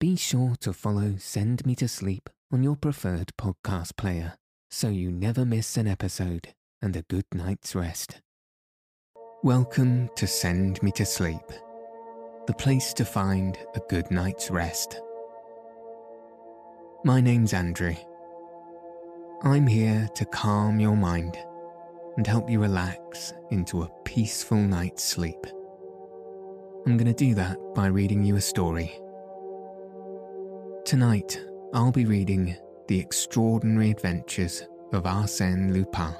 be sure to follow Send Me to Sleep on your preferred podcast player so you never miss an episode and a good night's rest. Welcome to Send Me to Sleep, the place to find a good night's rest. My name's Andrew. I'm here to calm your mind and help you relax into a peaceful night's sleep. I'm going to do that by reading you a story Tonight, I'll be reading The Extraordinary Adventures of Arsène Lupin,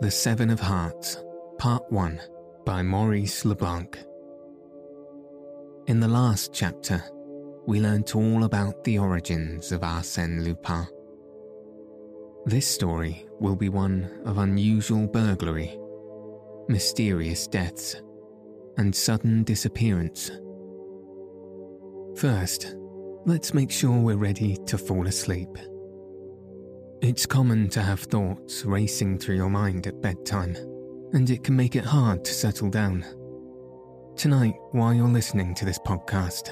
The Seven of Hearts, Part 1 by Maurice Leblanc. In the last chapter, we learnt all about the origins of Arsène Lupin. This story will be one of unusual burglary, mysterious deaths, and sudden disappearance. First, let's make sure we're ready to fall asleep. It's common to have thoughts racing through your mind at bedtime, and it can make it hard to settle down. Tonight, while you're listening to this podcast,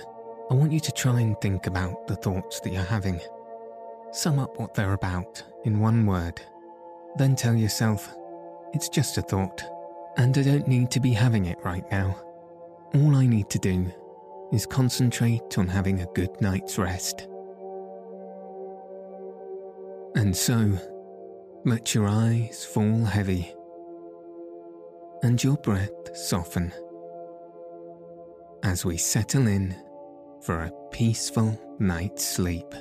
I want you to try and think about the thoughts that you're having. Sum up what they're about in one word. Then tell yourself, it's just a thought, and I don't need to be having it right now. All I need to do is concentrate on having a good night's rest. And so, let your eyes fall heavy and your breath soften as we settle in for a peaceful night's sleep.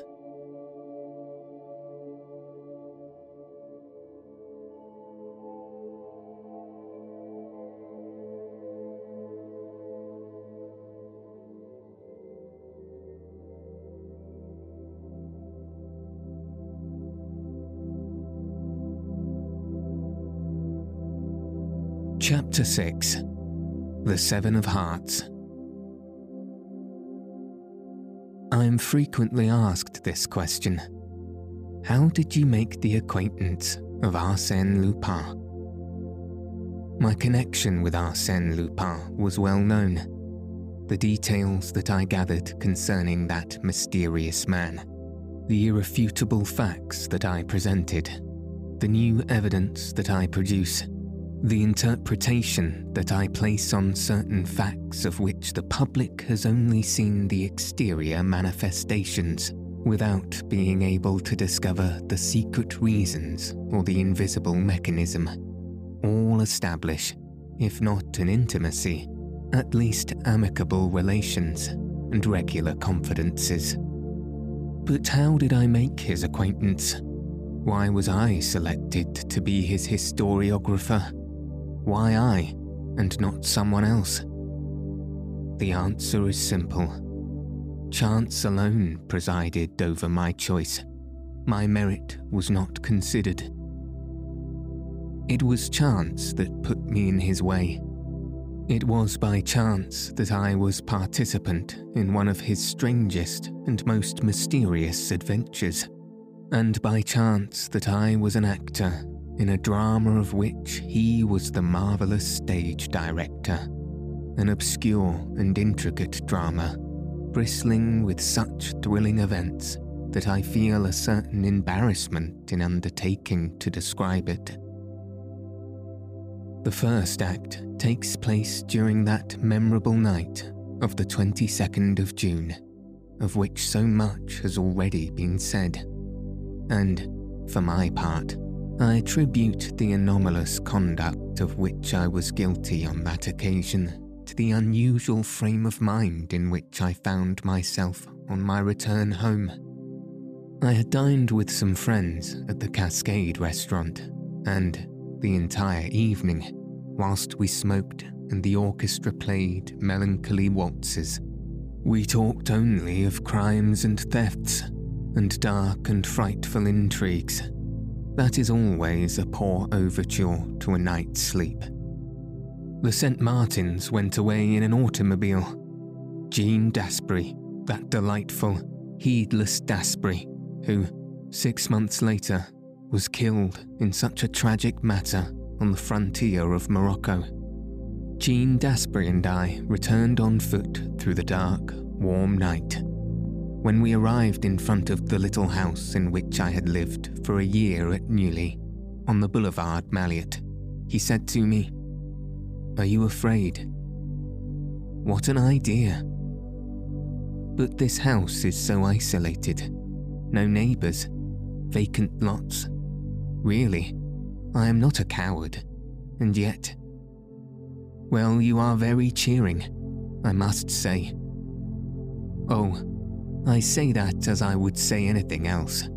Chapter 6 The Seven of Hearts. I am frequently asked this question How did you make the acquaintance of Arsène Lupin? My connection with Arsène Lupin was well known. The details that I gathered concerning that mysterious man, the irrefutable facts that I presented, the new evidence that I produce the interpretation that I place on certain facts of which the public has only seen the exterior manifestations without being able to discover the secret reasons or the invisible mechanism, all establish, if not an intimacy, at least amicable relations and regular confidences. But how did I make his acquaintance? Why was I selected to be his historiographer? Why I, and not someone else? The answer is simple. Chance alone presided over my choice. My merit was not considered. It was chance that put me in his way. It was by chance that I was participant in one of his strangest and most mysterious adventures, and by chance that I was an actor in a drama of which he was the marvellous stage director, an obscure and intricate drama, bristling with such thrilling events that I feel a certain embarrassment in undertaking to describe it. The first act takes place during that memorable night of the 22nd of June, of which so much has already been said. And, for my part, I attribute the anomalous conduct of which I was guilty on that occasion to the unusual frame of mind in which I found myself on my return home. I had dined with some friends at the Cascade restaurant, and the entire evening, whilst we smoked and the orchestra played melancholy waltzes, we talked only of crimes and thefts, and dark and frightful intrigues that is always a poor overture to a night's sleep. The St. Martins went away in an automobile. Jean Daspry, that delightful, heedless Daspry, who, six months later, was killed in such a tragic matter on the frontier of Morocco. Jean Daspry and I returned on foot through the dark, warm night. When we arrived in front of the little house in which I had lived for a year at Neuilly, on the boulevard Maillot, he said to me, Are you afraid? What an idea! But this house is so isolated. No neighbours, vacant lots. Really, I am not a coward, and yet. Well, you are very cheering, I must say. Oh, I say that as I would say anything else.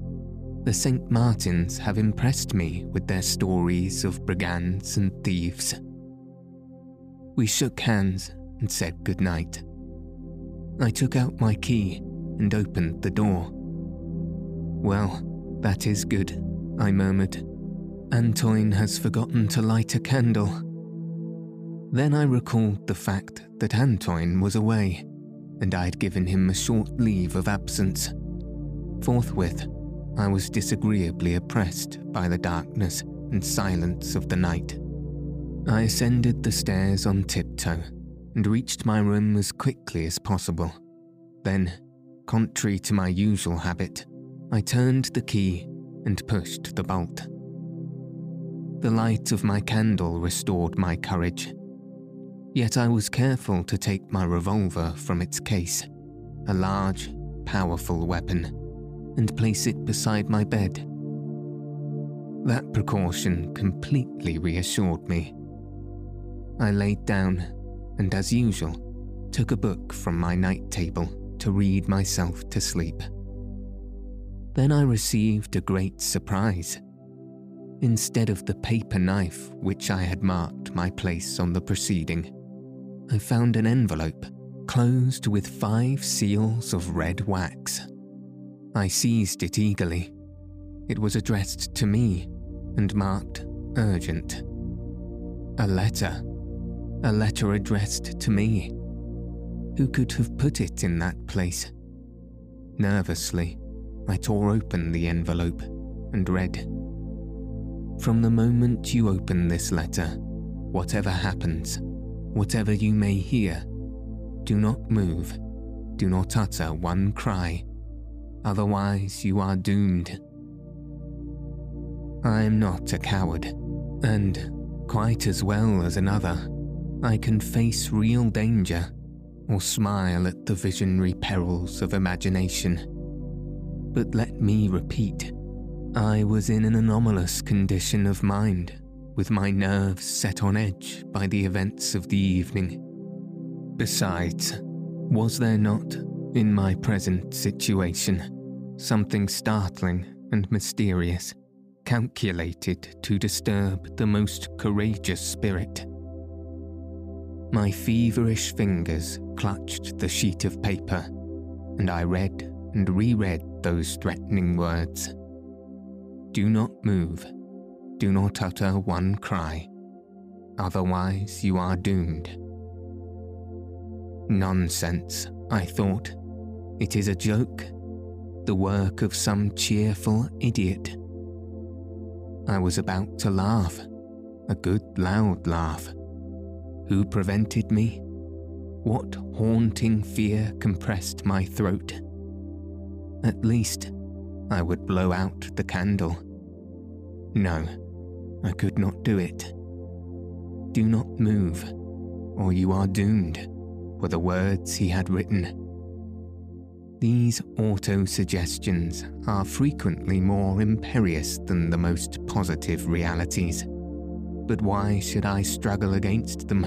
The St. Martins have impressed me with their stories of brigands and thieves. We shook hands and said good night. I took out my key and opened the door. Well, that is good, I murmured. Antoine has forgotten to light a candle. Then I recalled the fact that Antoine was away and I had given him a short leave of absence. Forthwith, I was disagreeably oppressed by the darkness and silence of the night. I ascended the stairs on tiptoe and reached my room as quickly as possible. Then, contrary to my usual habit, I turned the key and pushed the bolt. The light of my candle restored my courage Yet I was careful to take my revolver from its case, a large, powerful weapon, and place it beside my bed. That precaution completely reassured me. I laid down and, as usual, took a book from my night table to read myself to sleep. Then I received a great surprise. Instead of the paper knife which I had marked my place on the proceeding, I found an envelope closed with five seals of red wax. I seized it eagerly. It was addressed to me and marked urgent. A letter. A letter addressed to me. Who could have put it in that place? Nervously, I tore open the envelope and read From the moment you open this letter, whatever happens, Whatever you may hear, do not move, do not utter one cry, otherwise you are doomed. I am not a coward, and, quite as well as another, I can face real danger or smile at the visionary perils of imagination. But let me repeat, I was in an anomalous condition of mind with my nerves set on edge by the events of the evening. Besides, was there not, in my present situation, something startling and mysterious, calculated to disturb the most courageous spirit? My feverish fingers clutched the sheet of paper, and I read and reread those threatening words. Do not move do not utter one cry, otherwise you are doomed. Nonsense, I thought. It is a joke, the work of some cheerful idiot. I was about to laugh, a good loud laugh. Who prevented me? What haunting fear compressed my throat? At least, I would blow out the candle. No, I could not do it. Do not move, or you are doomed, were the words he had written. These auto suggestions are frequently more imperious than the most positive realities. But why should I struggle against them?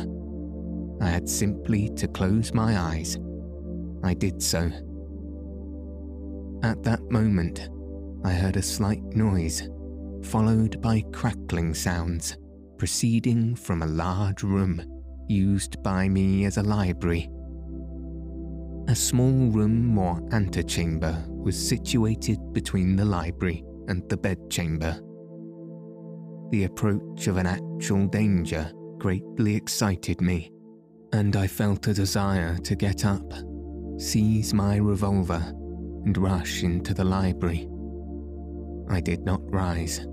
I had simply to close my eyes. I did so. At that moment, I heard a slight noise followed by crackling sounds proceeding from a large room used by me as a library. A small room or antechamber was situated between the library and the bedchamber. The approach of an actual danger greatly excited me, and I felt a desire to get up, seize my revolver, and rush into the library. I did not rise.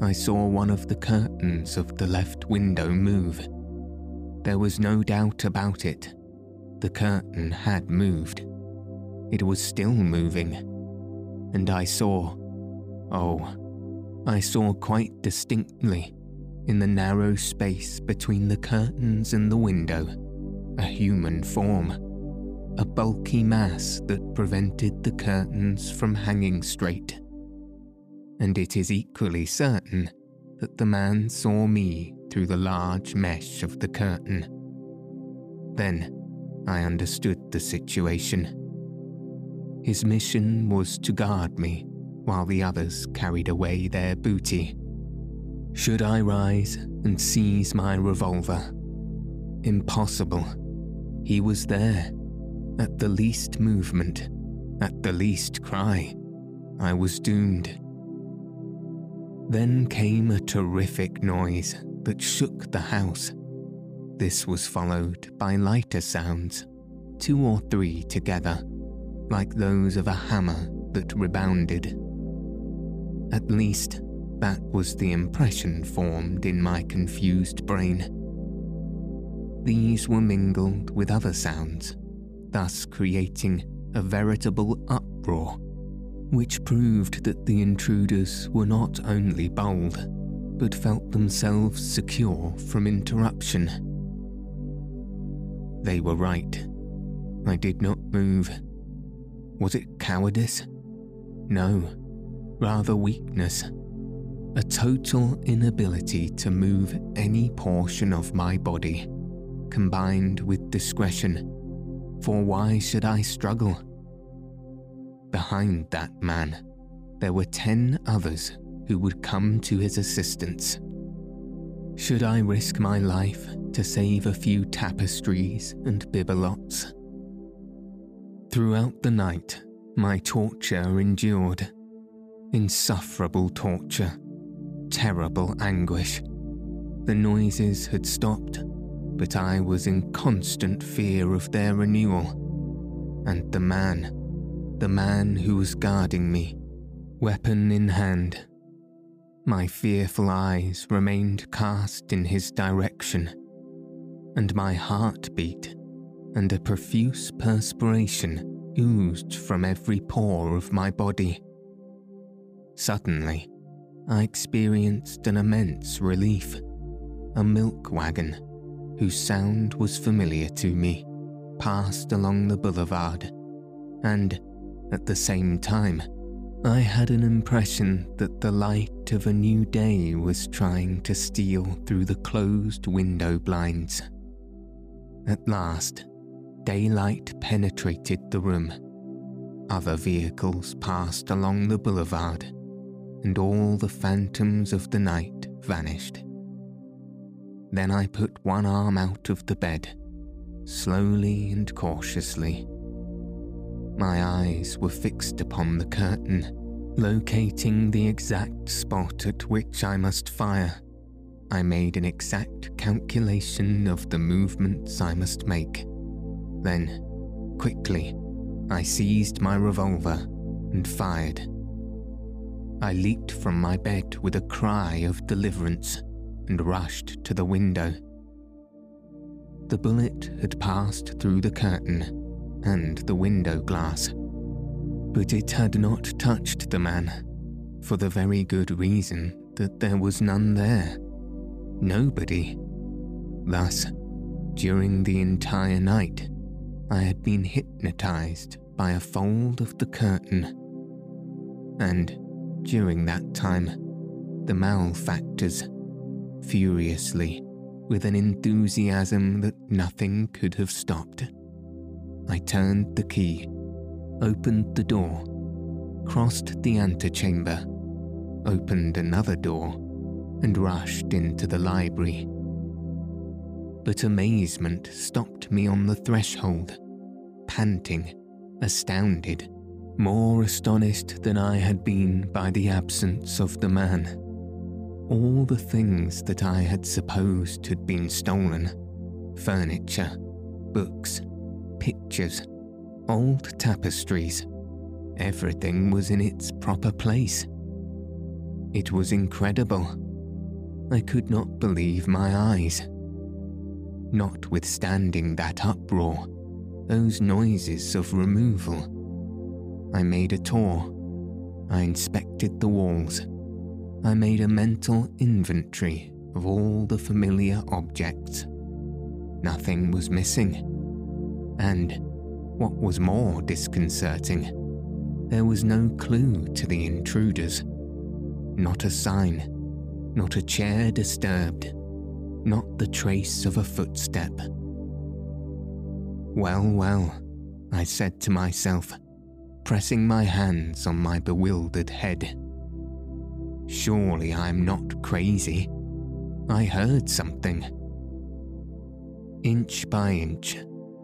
I saw one of the curtains of the left window move. There was no doubt about it. The curtain had moved. it was still moving, and I saw, oh, I saw quite distinctly, in the narrow space between the curtains and the window, a human form, a bulky mass that prevented the curtains from hanging straight. And it is equally certain that the man saw me through the large mesh of the curtain. Then I understood the situation. His mission was to guard me while the others carried away their booty. Should I rise and seize my revolver? Impossible. He was there. At the least movement, at the least cry, I was doomed. Then came a terrific noise that shook the house. This was followed by lighter sounds, two or three together, like those of a hammer that rebounded. At least, that was the impression formed in my confused brain. These were mingled with other sounds, thus creating a veritable uproar, which proved that the intruders were not only bold, but felt themselves secure from interruption. They were right. I did not move. Was it cowardice? No, rather weakness. A total inability to move any portion of my body, combined with discretion. For why should I struggle? Behind that man, there were ten others who would come to his assistance. Should I risk my life to save a few tapestries and bibelots? Throughout the night, my torture endured. Insufferable torture, terrible anguish. The noises had stopped, but I was in constant fear of their renewal. And the man, the man who was guarding me, weapon in hand, my fearful eyes remained cast in his direction, and my heart beat, and a profuse perspiration oozed from every pore of my body. Suddenly, I experienced an immense relief. A milk wagon, whose sound was familiar to me, passed along the boulevard, and, at the same time, I had an impression that the light of a new day was trying to steal through the closed window blinds. At last, daylight penetrated the room. Other vehicles passed along the boulevard, and all the phantoms of the night vanished. Then I put one arm out of the bed, slowly and cautiously my eyes were fixed upon the curtain, locating the exact spot at which I must fire. I made an exact calculation of the movements I must make. Then, quickly, I seized my revolver and fired. I leaped from my bed with a cry of deliverance and rushed to the window. The bullet had passed through the curtain and the window glass. But it had not touched the man, for the very good reason that there was none there. Nobody. Thus, during the entire night, I had been hypnotized by a fold of the curtain. And during that time, the malefactors, furiously, with an enthusiasm that nothing could have stopped, I turned the key, opened the door, crossed the antechamber, opened another door, and rushed into the library. But amazement stopped me on the threshold, panting, astounded, more astonished than I had been by the absence of the man. All the things that I had supposed had been stolen furniture, books, pictures, old tapestries. Everything was in its proper place. It was incredible. I could not believe my eyes. Notwithstanding that uproar, those noises of removal, I made a tour. I inspected the walls. I made a mental inventory of all the familiar objects. Nothing was missing. And, what was more disconcerting, there was no clue to the intruders. Not a sign, not a chair disturbed, not the trace of a footstep. Well, well, I said to myself, pressing my hands on my bewildered head. Surely I'm not crazy. I heard something. Inch by inch,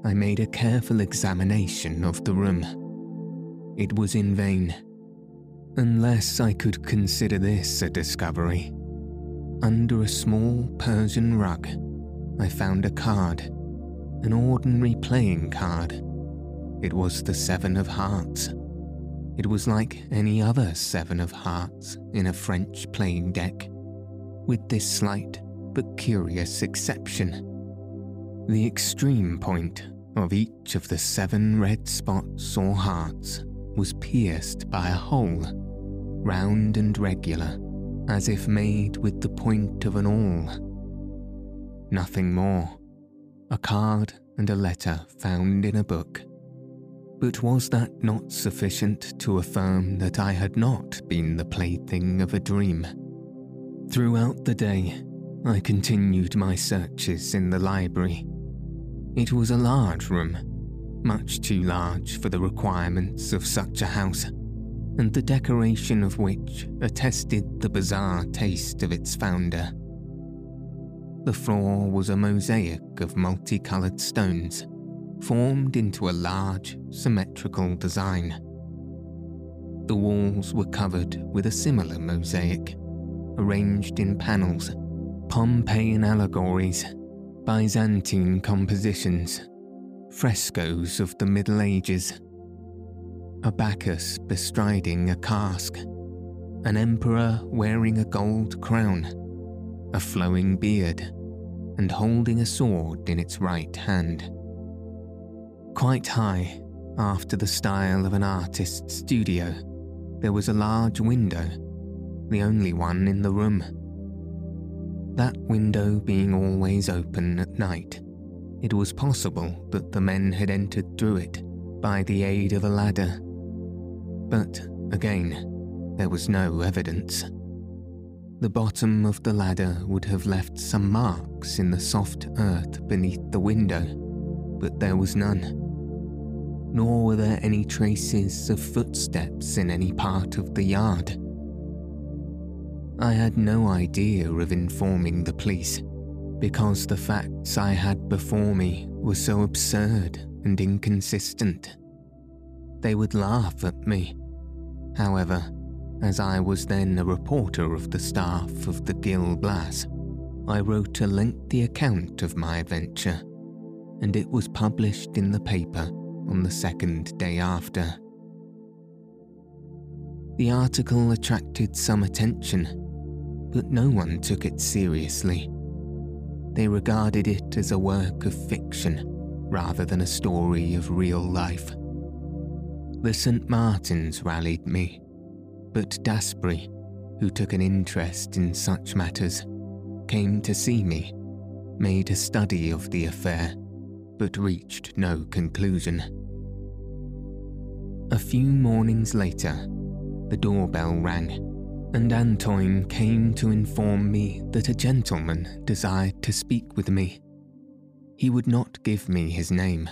I made a careful examination of the room. It was in vain. Unless I could consider this a discovery. Under a small Persian rug, I found a card, an ordinary playing card. It was the Seven of Hearts. It was like any other Seven of Hearts in a French playing deck, with this slight but curious exception. The extreme point of each of the seven red spots or hearts was pierced by a hole, round and regular, as if made with the point of an awl. Nothing more. A card and a letter found in a book. But was that not sufficient to affirm that I had not been the plaything of a dream? Throughout the day, I continued my searches in the library. It was a large room, much too large for the requirements of such a house, and the decoration of which attested the bizarre taste of its founder. The floor was a mosaic of multicoloured stones, formed into a large, symmetrical design. The walls were covered with a similar mosaic, arranged in panels, Pompeian allegories, Byzantine compositions, frescoes of the Middle Ages, a Bacchus bestriding a cask, an emperor wearing a gold crown, a flowing beard, and holding a sword in its right hand. Quite high, after the style of an artist's studio, there was a large window, the only one in the room. That window being always open at night, it was possible that the men had entered through it by the aid of a ladder. But, again, there was no evidence. The bottom of the ladder would have left some marks in the soft earth beneath the window, but there was none nor were there any traces of footsteps in any part of the yard. I had no idea of informing the police because the facts I had before me were so absurd and inconsistent. They would laugh at me. However, as I was then a reporter of the staff of the Gil Blas, I wrote a lengthy account of my adventure, and it was published in the paper on the second day after. The article attracted some attention, but no one took it seriously. They regarded it as a work of fiction rather than a story of real life. The St. Martins rallied me, but Daspry, who took an interest in such matters, came to see me, made a study of the affair, but reached no conclusion. A few mornings later, the doorbell rang, and Antoine came to inform me that a gentleman desired to speak with me. He would not give me his name.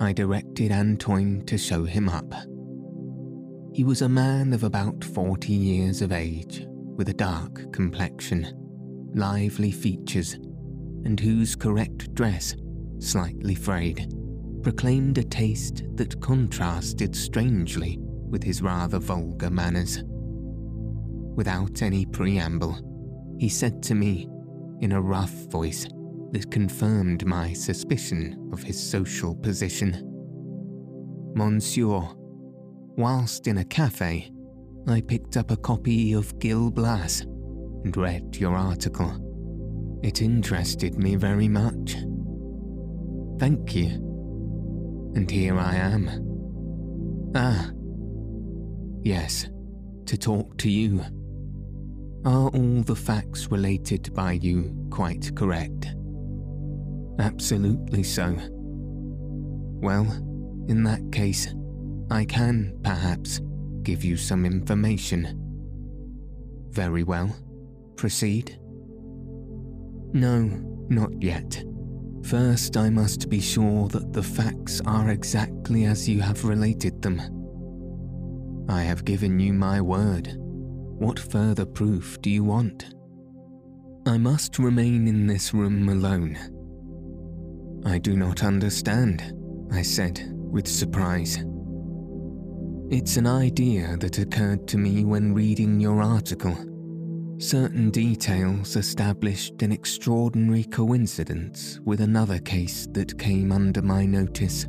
I directed Antoine to show him up. He was a man of about 40 years of age, with a dark complexion, lively features, and whose correct dress, slightly frayed, proclaimed a taste that contrasted strangely with his rather vulgar manners. Without any preamble, he said to me, in a rough voice that confirmed my suspicion of his social position Monsieur, whilst in a cafe, I picked up a copy of Gil Blas and read your article. It interested me very much. Thank you and here I am. Ah. Yes, to talk to you. Are all the facts related by you quite correct? Absolutely so. Well, in that case, I can, perhaps, give you some information. Very well. Proceed? No, not yet. First, I must be sure that the facts are exactly as you have related them. I have given you my word. What further proof do you want? I must remain in this room alone. I do not understand, I said with surprise. It's an idea that occurred to me when reading your article. Certain details established an extraordinary coincidence with another case that came under my notice.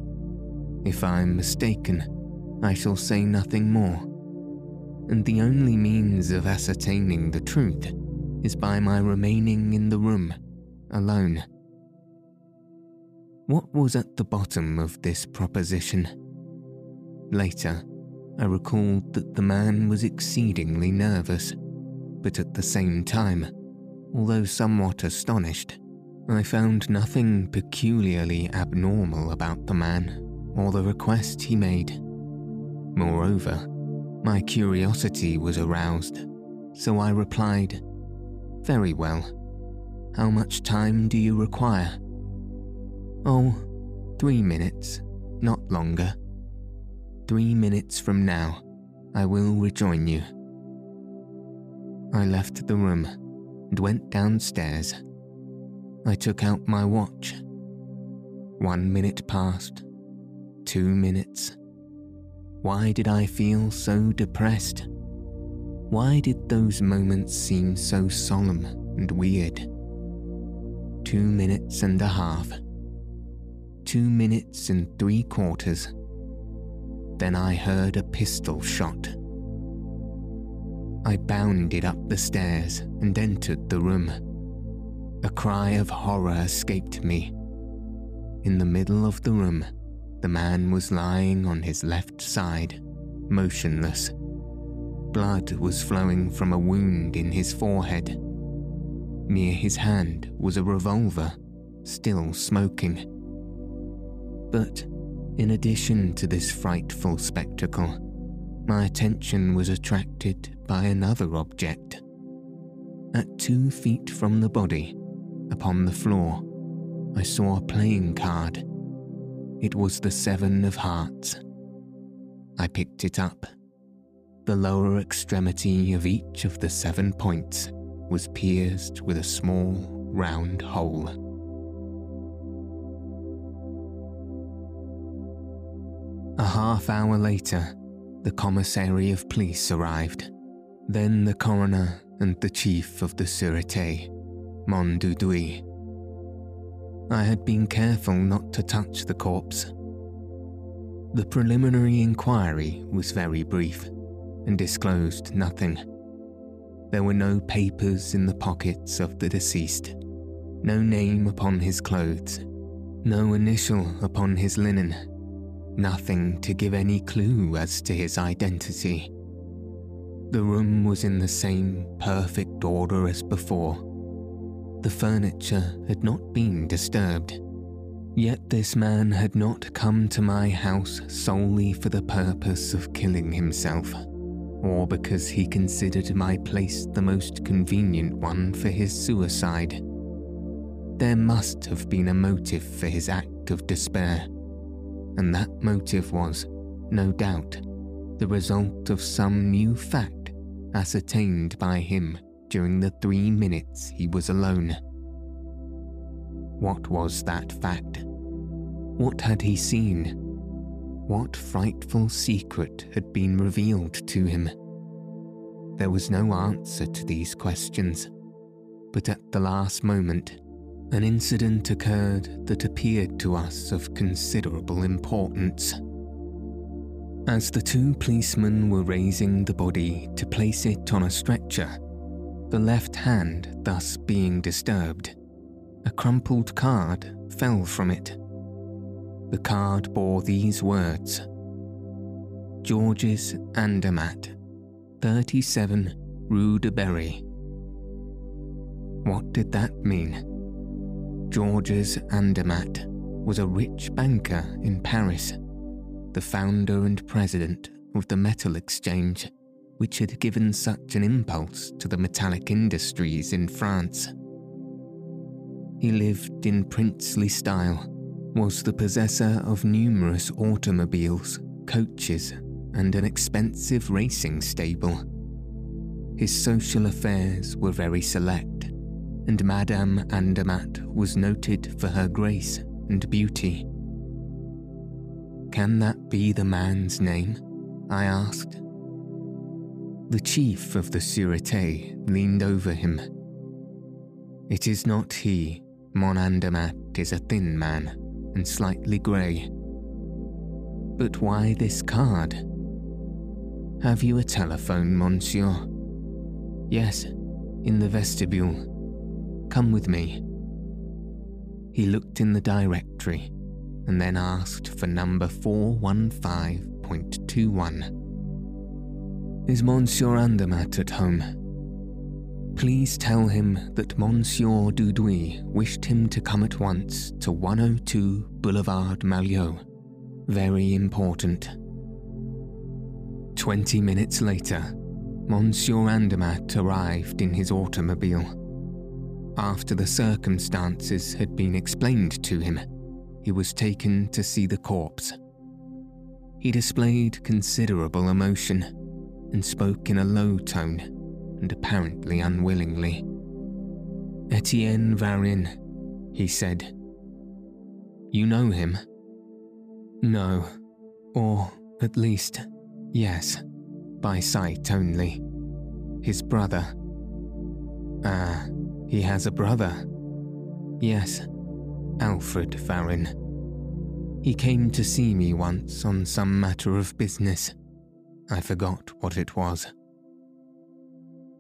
If I'm mistaken, I shall say nothing more. And the only means of ascertaining the truth is by my remaining in the room, alone. What was at the bottom of this proposition? Later, I recalled that the man was exceedingly nervous, but at the same time, although somewhat astonished, I found nothing peculiarly abnormal about the man or the request he made. Moreover, my curiosity was aroused, so I replied, Very well. How much time do you require? Oh, three minutes, not longer. Three minutes from now, I will rejoin you. I left the room and went downstairs. I took out my watch. One minute passed, two minutes. Why did I feel so depressed? Why did those moments seem so solemn and weird? Two minutes and a half. Two minutes and three quarters. Then I heard a pistol shot. I bounded up the stairs and entered the room. A cry of horror escaped me. In the middle of the room, the man was lying on his left side, motionless. Blood was flowing from a wound in his forehead. Near his hand was a revolver, still smoking. But in addition to this frightful spectacle, my attention was attracted by another object. At two feet from the body, upon the floor, I saw a playing card. It was the Seven of Hearts. I picked it up. The lower extremity of each of the seven points was pierced with a small, round hole. A half hour later, the commissary of police arrived. Then the coroner and the chief of the Sûreté, Mon Dudouis. I had been careful not to touch the corpse. The preliminary inquiry was very brief and disclosed nothing. There were no papers in the pockets of the deceased, no name upon his clothes, no initial upon his linen nothing to give any clue as to his identity. The room was in the same perfect order as before. The furniture had not been disturbed. Yet this man had not come to my house solely for the purpose of killing himself, or because he considered my place the most convenient one for his suicide. There must have been a motive for his act of despair and that motive was, no doubt, the result of some new fact ascertained by him during the three minutes he was alone. What was that fact? What had he seen? What frightful secret had been revealed to him? There was no answer to these questions, but at the last moment, an incident occurred that appeared to us of considerable importance. As the two policemen were raising the body to place it on a stretcher, the left hand thus being disturbed, a crumpled card fell from it. The card bore these words Georges Andermatt, 37 Rue de Berry. What did that mean? Georges Andermatt was a rich banker in Paris, the founder and president of the metal exchange, which had given such an impulse to the metallic industries in France. He lived in princely style, was the possessor of numerous automobiles, coaches, and an expensive racing stable. His social affairs were very select, and Madame Andermatt was noted for her grace and beauty. Can that be the man's name? I asked. The chief of the Sûreté leaned over him. It is not he. Mon Andermatt is a thin man and slightly grey. But why this card? Have you a telephone, monsieur? Yes, in the vestibule. Come with me. He looked in the directory and then asked for number 415.21. Is Monsieur Andermatt at home? Please tell him that Monsieur Dudouis wished him to come at once to 102 Boulevard Maillot. Very important. Twenty minutes later, Monsieur Andermatt arrived in his automobile. After the circumstances had been explained to him, he was taken to see the corpse. He displayed considerable emotion and spoke in a low tone and apparently unwillingly. Etienne Varin, he said. You know him? No, or at least, yes, by sight only. His brother. Ah, he has a brother. Yes, Alfred Varin. He came to see me once on some matter of business. I forgot what it was.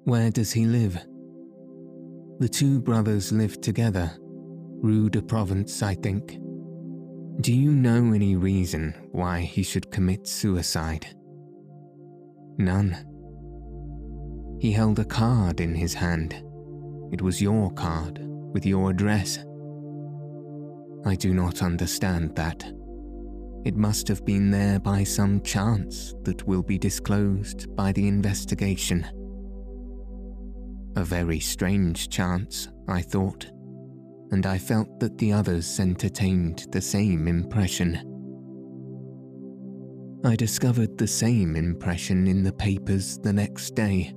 Where does he live? The two brothers live together, Rue de Provence, I think. Do you know any reason why he should commit suicide? None. He held a card in his hand it was your card with your address. I do not understand that. It must have been there by some chance that will be disclosed by the investigation. A very strange chance, I thought, and I felt that the others entertained the same impression. I discovered the same impression in the papers the next day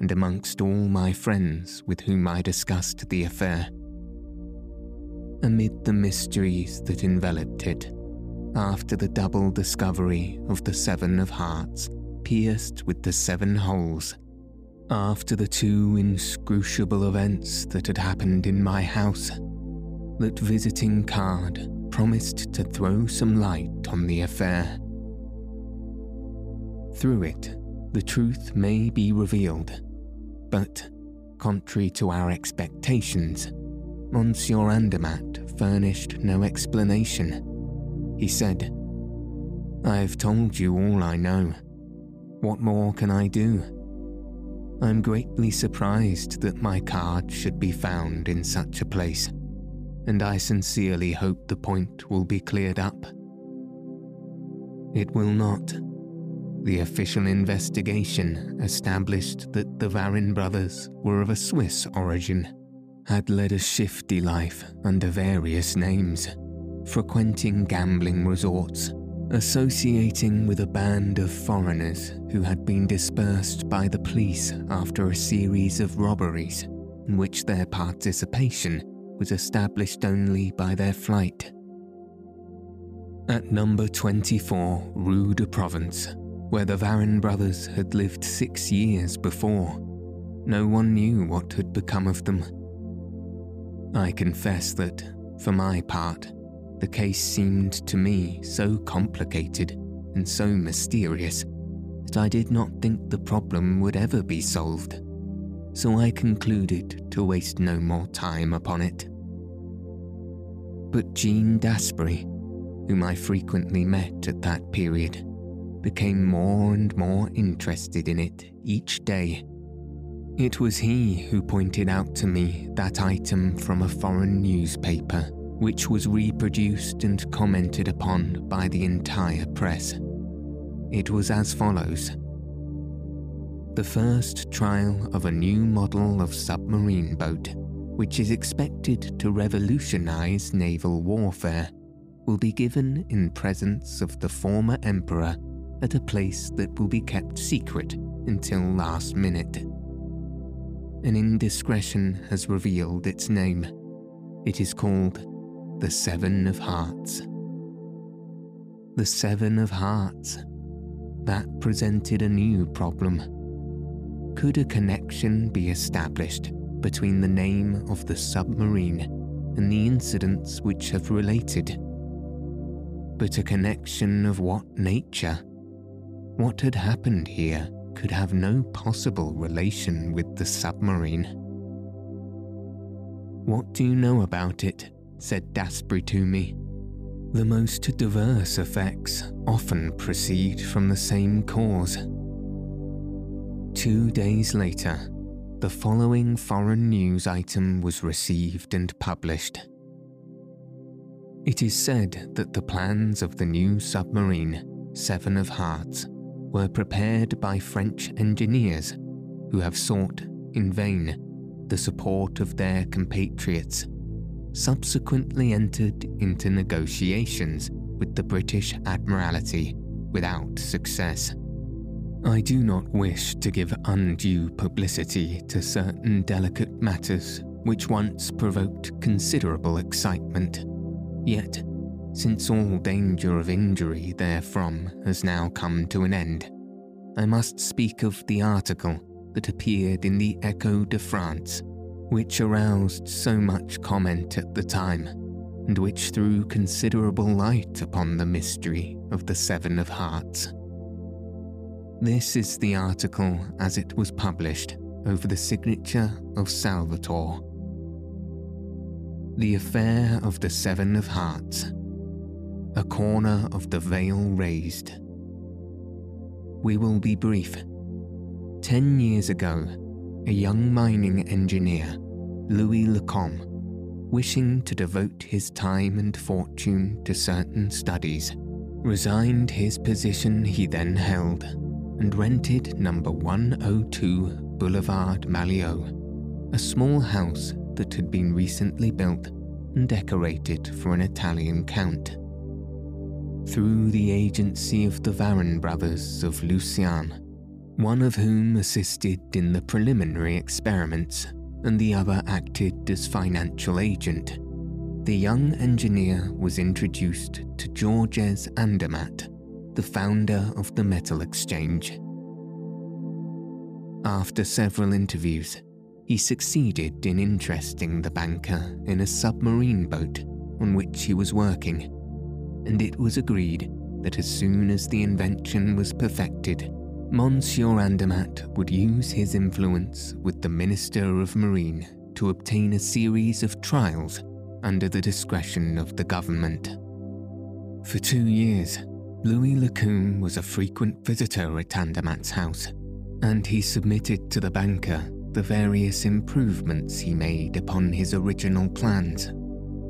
and amongst all my friends with whom I discussed the affair. Amid the mysteries that enveloped it, after the double discovery of the Seven of Hearts pierced with the seven holes, after the two inscrutable events that had happened in my house, that visiting card promised to throw some light on the affair. Through it, the truth may be revealed but, contrary to our expectations, Monsieur Andermatt furnished no explanation. He said, I've told you all I know. What more can I do? I'm greatly surprised that my card should be found in such a place, and I sincerely hope the point will be cleared up. It will not. The official investigation established that the Varin brothers were of a Swiss origin, had led a shifty life under various names, frequenting gambling resorts, associating with a band of foreigners who had been dispersed by the police after a series of robberies in which their participation was established only by their flight. At number 24 Rue de Provence, where the Varin brothers had lived six years before. No one knew what had become of them. I confess that, for my part, the case seemed to me so complicated and so mysterious that I did not think the problem would ever be solved, so I concluded to waste no more time upon it. But Jean Daspry, whom I frequently met at that period, became more and more interested in it each day. It was he who pointed out to me that item from a foreign newspaper, which was reproduced and commented upon by the entire press. It was as follows The first trial of a new model of submarine boat, which is expected to revolutionize naval warfare, will be given in presence of the former emperor at a place that will be kept secret until last minute. An indiscretion has revealed its name. It is called the Seven of Hearts. The Seven of Hearts. That presented a new problem. Could a connection be established between the name of the submarine and the incidents which have related? But a connection of what nature? What had happened here could have no possible relation with the submarine. What do you know about it? Said Daspry to me. The most diverse effects often proceed from the same cause. Two days later, the following foreign news item was received and published. It is said that the plans of the new submarine, Seven of Hearts, were prepared by French engineers who have sought, in vain, the support of their compatriots, subsequently entered into negotiations with the British Admiralty without success. I do not wish to give undue publicity to certain delicate matters which once provoked considerable excitement, yet since all danger of injury therefrom has now come to an end, I must speak of the article that appeared in the Echo de France, which aroused so much comment at the time, and which threw considerable light upon the mystery of the Seven of Hearts. This is the article as it was published over the signature of Salvator. The affair of the Seven of Hearts a corner of the veil raised. We will be brief. Ten years ago, a young mining engineer, Louis Lacombe, wishing to devote his time and fortune to certain studies, resigned his position he then held and rented number 102 Boulevard Maillot, a small house that had been recently built and decorated for an Italian count. Through the agency of the Varin brothers of Lucerne, one of whom assisted in the preliminary experiments and the other acted as financial agent. The young engineer was introduced to Georges Andermatt, the founder of the metal exchange. After several interviews, he succeeded in interesting the banker in a submarine boat on which he was working and it was agreed that as soon as the invention was perfected, Monsieur Andermatt would use his influence with the Minister of Marine to obtain a series of trials under the discretion of the government. For two years, Louis Lacombe was a frequent visitor at Andermatt's house, and he submitted to the banker the various improvements he made upon his original plans,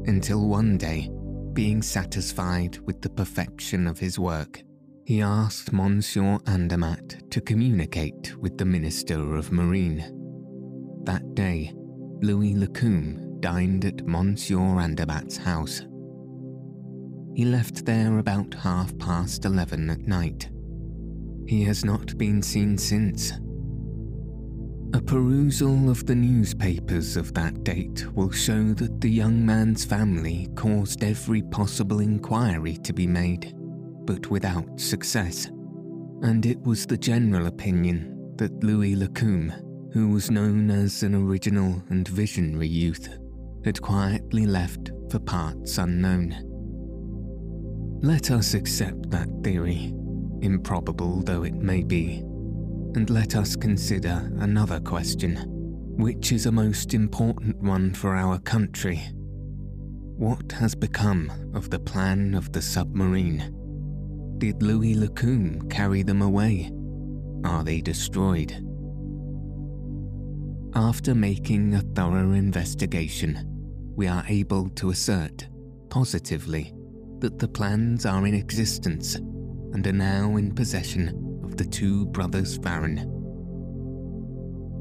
until one day being satisfied with the perfection of his work, he asked Monsieur Andermatt to communicate with the Minister of Marine. That day, Louis Lacombe dined at Monsieur Andermatt's house. He left there about half past eleven at night. He has not been seen since, a perusal of the newspapers of that date will show that the young man's family caused every possible inquiry to be made, but without success. And it was the general opinion that Louis Lacombe, who was known as an original and visionary youth, had quietly left for parts unknown. Let us accept that theory, improbable though it may be and let us consider another question, which is a most important one for our country. What has become of the plan of the submarine? Did Louis Lacombe carry them away? Are they destroyed? After making a thorough investigation, we are able to assert, positively, that the plans are in existence and are now in possession of the two brothers Varin.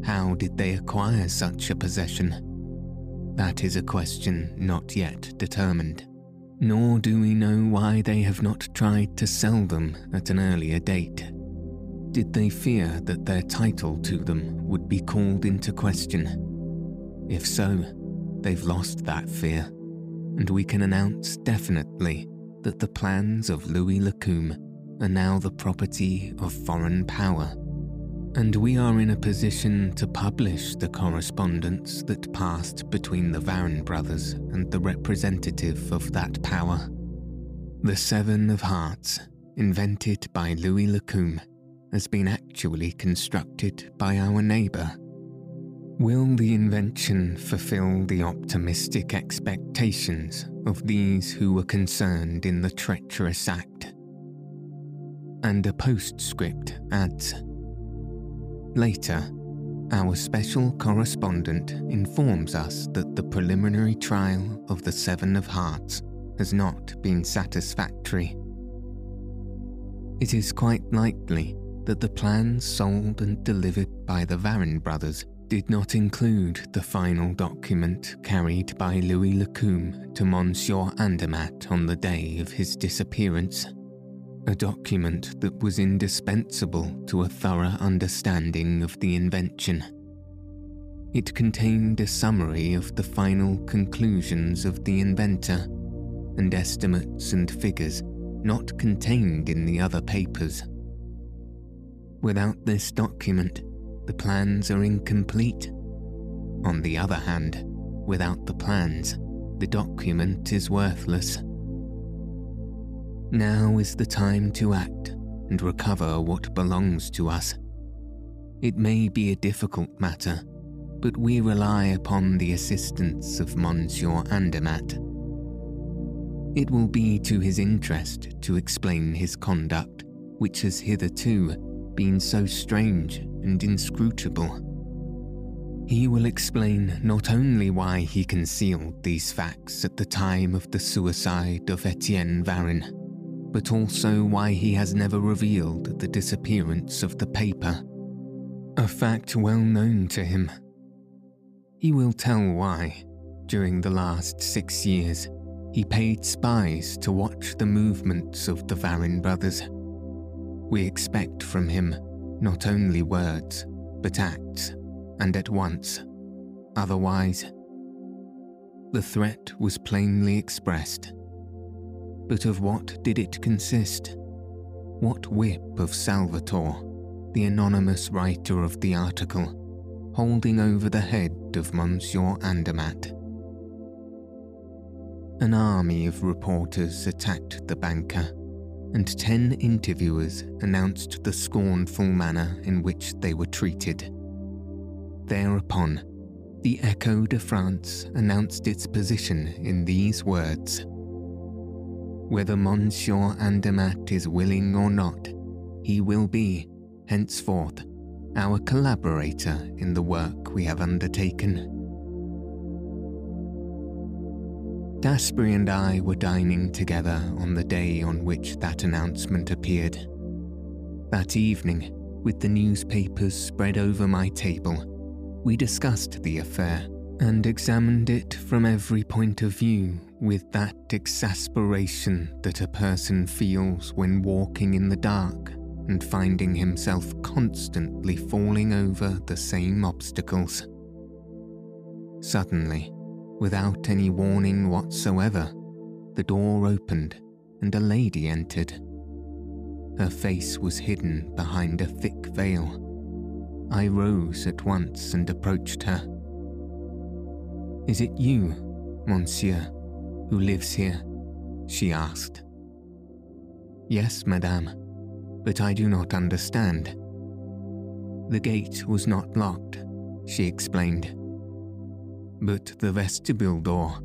How did they acquire such a possession? That is a question not yet determined. Nor do we know why they have not tried to sell them at an earlier date. Did they fear that their title to them would be called into question? If so, they've lost that fear, and we can announce definitely that the plans of Louis Lacombe are now the property of foreign power and we are in a position to publish the correspondence that passed between the Varin brothers and the representative of that power. The Seven of Hearts, invented by Louis Lacombe, has been actually constructed by our neighbour. Will the invention fulfill the optimistic expectations of these who were concerned in the treacherous act? And a postscript adds Later, our special correspondent informs us that the preliminary trial of the Seven of Hearts has not been satisfactory. It is quite likely that the plans sold and delivered by the Varin brothers did not include the final document carried by Louis Lacombe to Monsieur Andermatt on the day of his disappearance a document that was indispensable to a thorough understanding of the invention. It contained a summary of the final conclusions of the inventor and estimates and figures not contained in the other papers. Without this document, the plans are incomplete. On the other hand, without the plans, the document is worthless. Now is the time to act and recover what belongs to us. It may be a difficult matter, but we rely upon the assistance of Monsieur Andermatt. It will be to his interest to explain his conduct, which has hitherto been so strange and inscrutable. He will explain not only why he concealed these facts at the time of the suicide of Etienne Varin, but also why he has never revealed the disappearance of the paper, a fact well known to him. He will tell why, during the last six years, he paid spies to watch the movements of the Varin brothers. We expect from him not only words, but acts, and at once. Otherwise, the threat was plainly expressed but of what did it consist? What whip of Salvator, the anonymous writer of the article, holding over the head of Monsieur Andermatt? An army of reporters attacked the banker, and ten interviewers announced the scornful manner in which they were treated. Thereupon, the Echo de France announced its position in these words whether Monsieur Andermatt is willing or not, he will be, henceforth, our collaborator in the work we have undertaken. Daspry and I were dining together on the day on which that announcement appeared. That evening, with the newspapers spread over my table, we discussed the affair and examined it from every point of view with that exasperation that a person feels when walking in the dark and finding himself constantly falling over the same obstacles. Suddenly, without any warning whatsoever, the door opened and a lady entered. Her face was hidden behind a thick veil. I rose at once and approached her. Is it you, monsieur? who lives here? she asked. Yes, madame, but I do not understand. The gate was not locked, she explained. But the vestibule door.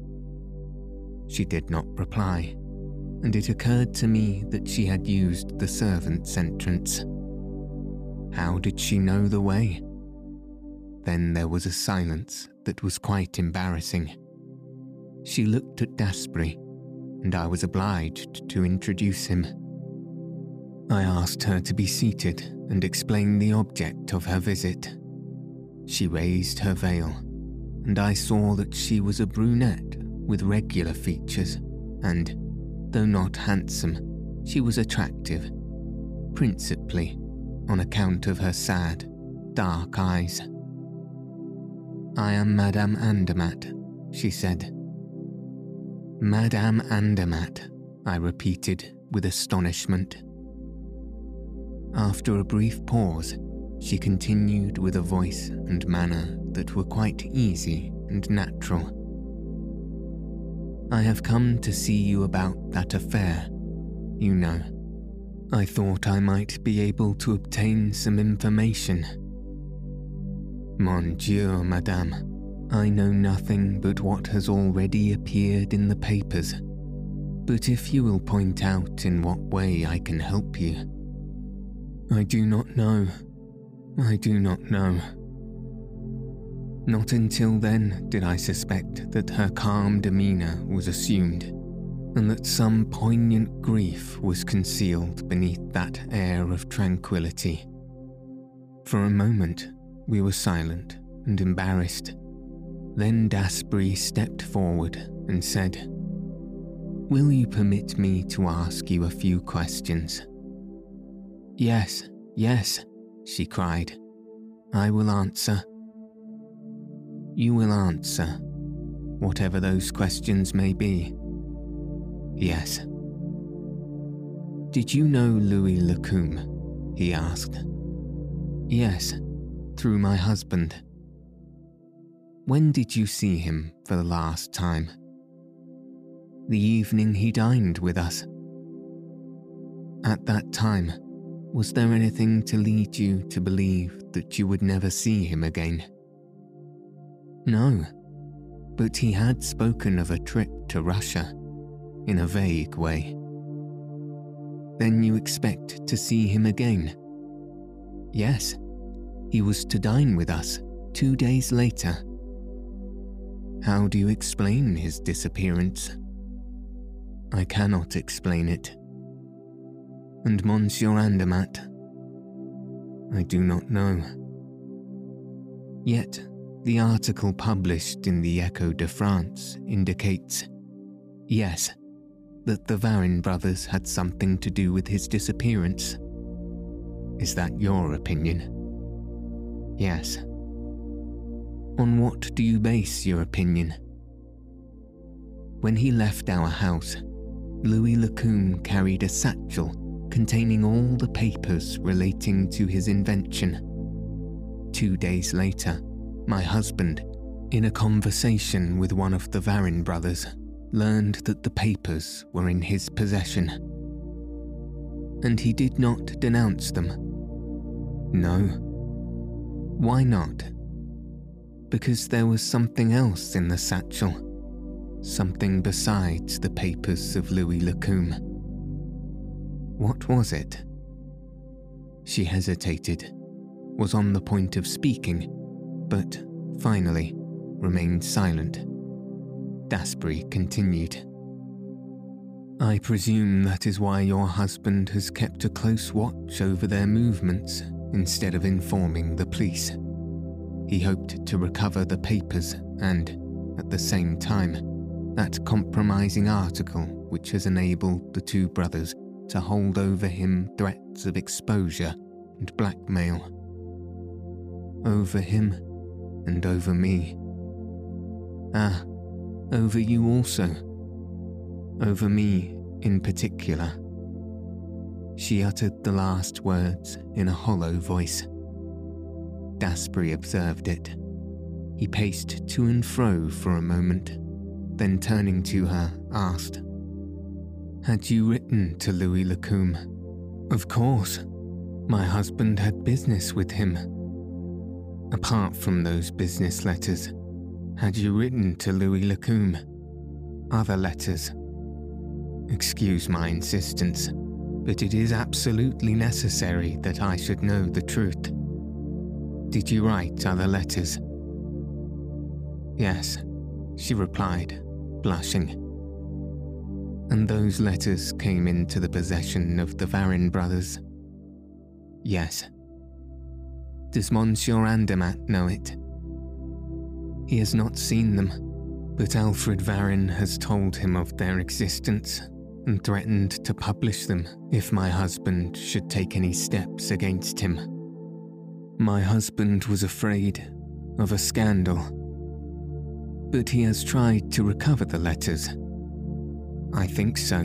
She did not reply. and it occurred to me that she had used the servants' entrance. How did she know the way? Then there was a silence that was quite embarrassing. She looked at Daspry, and I was obliged to introduce him. I asked her to be seated and explain the object of her visit. She raised her veil, and I saw that she was a brunette with regular features, and, though not handsome, she was attractive, principally on account of her sad, dark eyes. I am Madame Andermatt, she said. Madame Andermatt, I repeated with astonishment. After a brief pause, she continued with a voice and manner that were quite easy and natural. I have come to see you about that affair, you know. I thought I might be able to obtain some information. Mon Dieu, madame, I know nothing but what has already appeared in the papers. But if you will point out in what way I can help you. I do not know. I do not know. Not until then did I suspect that her calm demeanour was assumed, and that some poignant grief was concealed beneath that air of tranquillity. For a moment, we were silent and embarrassed. Then Daspry stepped forward and said, Will you permit me to ask you a few questions? Yes, yes, she cried. I will answer. You will answer, whatever those questions may be. Yes. Did you know Louis Lacombe? he asked. Yes, through my husband. When did you see him for the last time? The evening he dined with us. At that time, was there anything to lead you to believe that you would never see him again? No, but he had spoken of a trip to Russia in a vague way. Then you expect to see him again? Yes, he was to dine with us two days later. How do you explain his disappearance? I cannot explain it and Monsieur Andermatt? I do not know. Yet, the article published in the Echo de France indicates, yes, that the Varin brothers had something to do with his disappearance. Is that your opinion? Yes. On what do you base your opinion? When he left our house, Louis Lacombe carried a satchel containing all the papers relating to his invention. Two days later, my husband, in a conversation with one of the Varin brothers, learned that the papers were in his possession. And he did not denounce them. No. Why not? Because there was something else in the satchel. Something besides the papers of Louis Lacombe. What was it? She hesitated, was on the point of speaking, but finally remained silent. Daspry continued. I presume that is why your husband has kept a close watch over their movements instead of informing the police. He hoped to recover the papers and, at the same time, that compromising article which has enabled the two brothers to hold over him threats of exposure and blackmail. Over him and over me. Ah, over you also. Over me in particular. She uttered the last words in a hollow voice. Daspry observed it. He paced to and fro for a moment, then turning to her, asked, had you written to Louis Lacombe? Of course. My husband had business with him. Apart from those business letters, had you written to Louis Lacombe? Other letters? Excuse my insistence, but it is absolutely necessary that I should know the truth. Did you write other letters? Yes, she replied, blushing. And those letters came into the possession of the Varin brothers? Yes. Does Monsieur Andermatt know it? He has not seen them, but Alfred Varin has told him of their existence and threatened to publish them if my husband should take any steps against him. My husband was afraid of a scandal, but he has tried to recover the letters. I think so,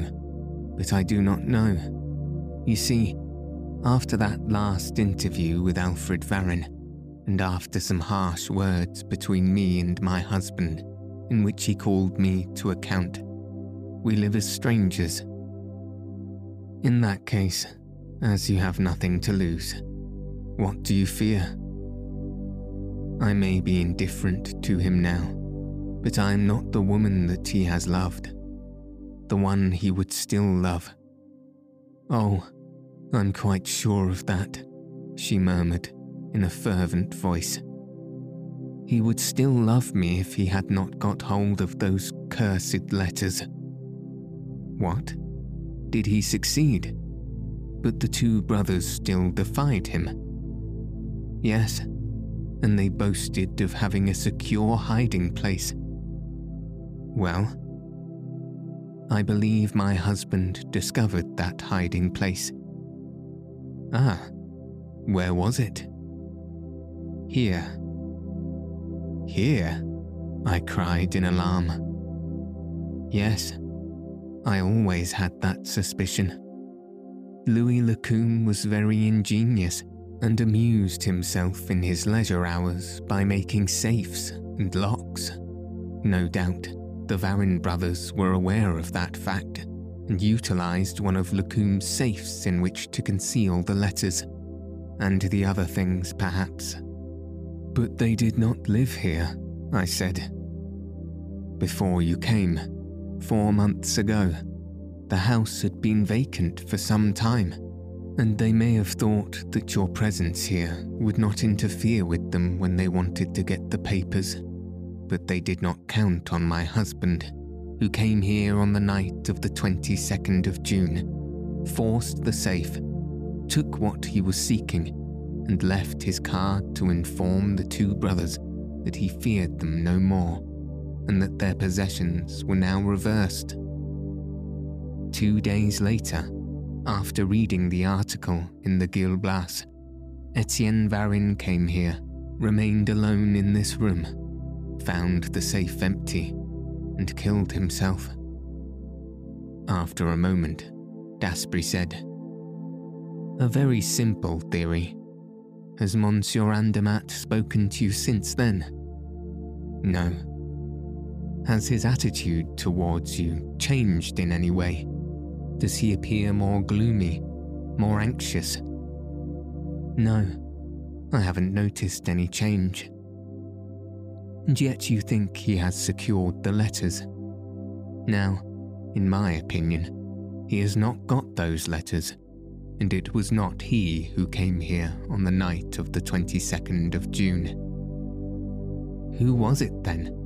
but I do not know. You see, after that last interview with Alfred Varin, and after some harsh words between me and my husband, in which he called me to account we live as strangers. In that case, as you have nothing to lose, what do you fear? I may be indifferent to him now, but I am not the woman that he has loved, the one he would still love. Oh, I'm quite sure of that, she murmured in a fervent voice. He would still love me if he had not got hold of those cursed letters. What? Did he succeed? But the two brothers still defied him. Yes, and they boasted of having a secure hiding place. Well, I believe my husband discovered that hiding place. Ah, where was it? Here. Here? I cried in alarm. Yes, I always had that suspicion. Louis Lacombe was very ingenious and amused himself in his leisure hours by making safes and locks. No doubt, the Varin brothers were aware of that fact and utilized one of Lacombe's safes in which to conceal the letters, and the other things, perhaps. But they did not live here, I said. Before you came, Four months ago, the house had been vacant for some time, and they may have thought that your presence here would not interfere with them when they wanted to get the papers. But they did not count on my husband, who came here on the night of the 22nd of June, forced the safe, took what he was seeking, and left his card to inform the two brothers that he feared them no more and that their possessions were now reversed. Two days later, after reading the article in the Gil Blas, Etienne Varin came here, remained alone in this room, found the safe empty, and killed himself. After a moment, Daspry said, A very simple theory. Has Monsieur Andermatt spoken to you since then? No. Has his attitude towards you changed in any way? Does he appear more gloomy, more anxious? No, I haven't noticed any change. And yet you think he has secured the letters. Now, in my opinion, he has not got those letters, and it was not he who came here on the night of the 22nd of June. Who was it then?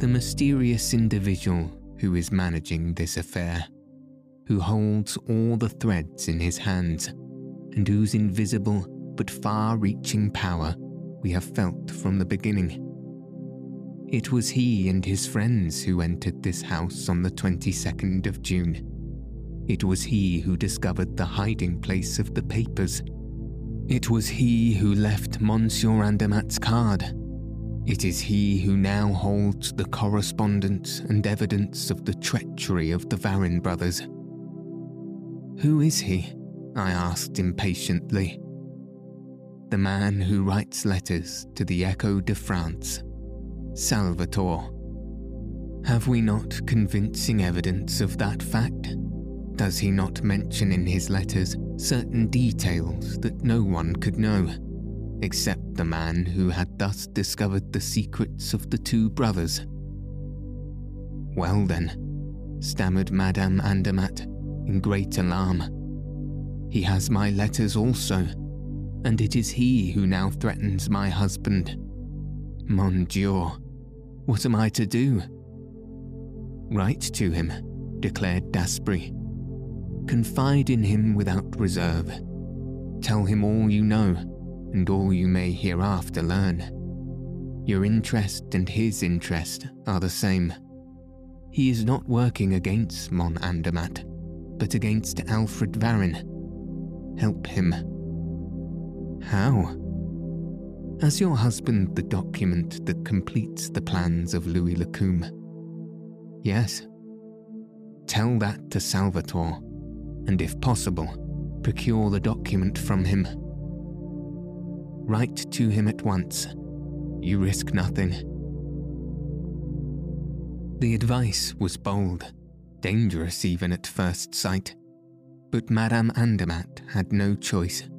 The mysterious individual who is managing this affair, who holds all the threads in his hands, and whose invisible but far reaching power we have felt from the beginning. It was he and his friends who entered this house on the 22nd of June. It was he who discovered the hiding place of the papers. It was he who left Monsieur Andermatt's card it is he who now holds the correspondence and evidence of the treachery of the Varin brothers. Who is he? I asked impatiently. The man who writes letters to the Echo de France, Salvator. Have we not convincing evidence of that fact? Does he not mention in his letters certain details that no one could know? Except the man who had thus discovered the secrets of the two brothers. Well then, stammered Madame Andermatt in great alarm. He has my letters also, and it is he who now threatens my husband. Mon Dieu, what am I to do? Write to him, declared Daspry. Confide in him without reserve. Tell him all you know and all you may hereafter learn. Your interest and his interest are the same. He is not working against Mon Andermatt, but against Alfred Varin. Help him. How? As your husband the document that completes the plans of Louis Lacombe? Yes. Tell that to Salvator, and if possible, procure the document from him. Write to him at once. You risk nothing. The advice was bold, dangerous even at first sight, but Madame Andermatt had no choice.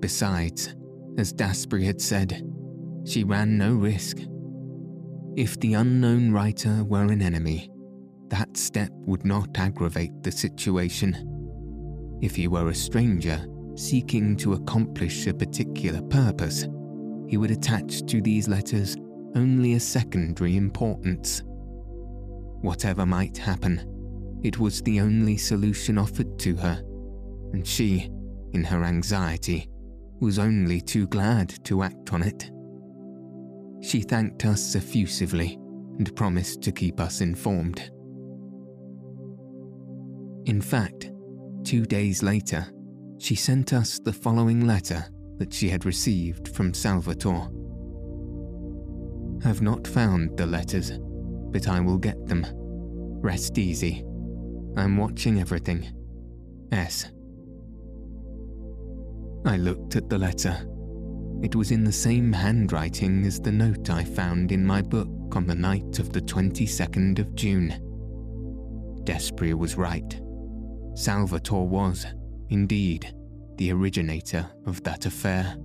Besides, as Daspry had said, she ran no risk. If the unknown writer were an enemy, that step would not aggravate the situation. If he were a stranger seeking to accomplish a particular purpose, he would attach to these letters only a secondary importance. Whatever might happen, it was the only solution offered to her, and she, in her anxiety, was only too glad to act on it. She thanked us effusively and promised to keep us informed. In fact, two days later, she sent us the following letter that she had received from Salvator. Have not found the letters, but I will get them. Rest easy. I'm watching everything. S. I looked at the letter. It was in the same handwriting as the note I found in my book on the night of the 22nd of June. Daspry was right. Salvator was, indeed, the originator of that affair.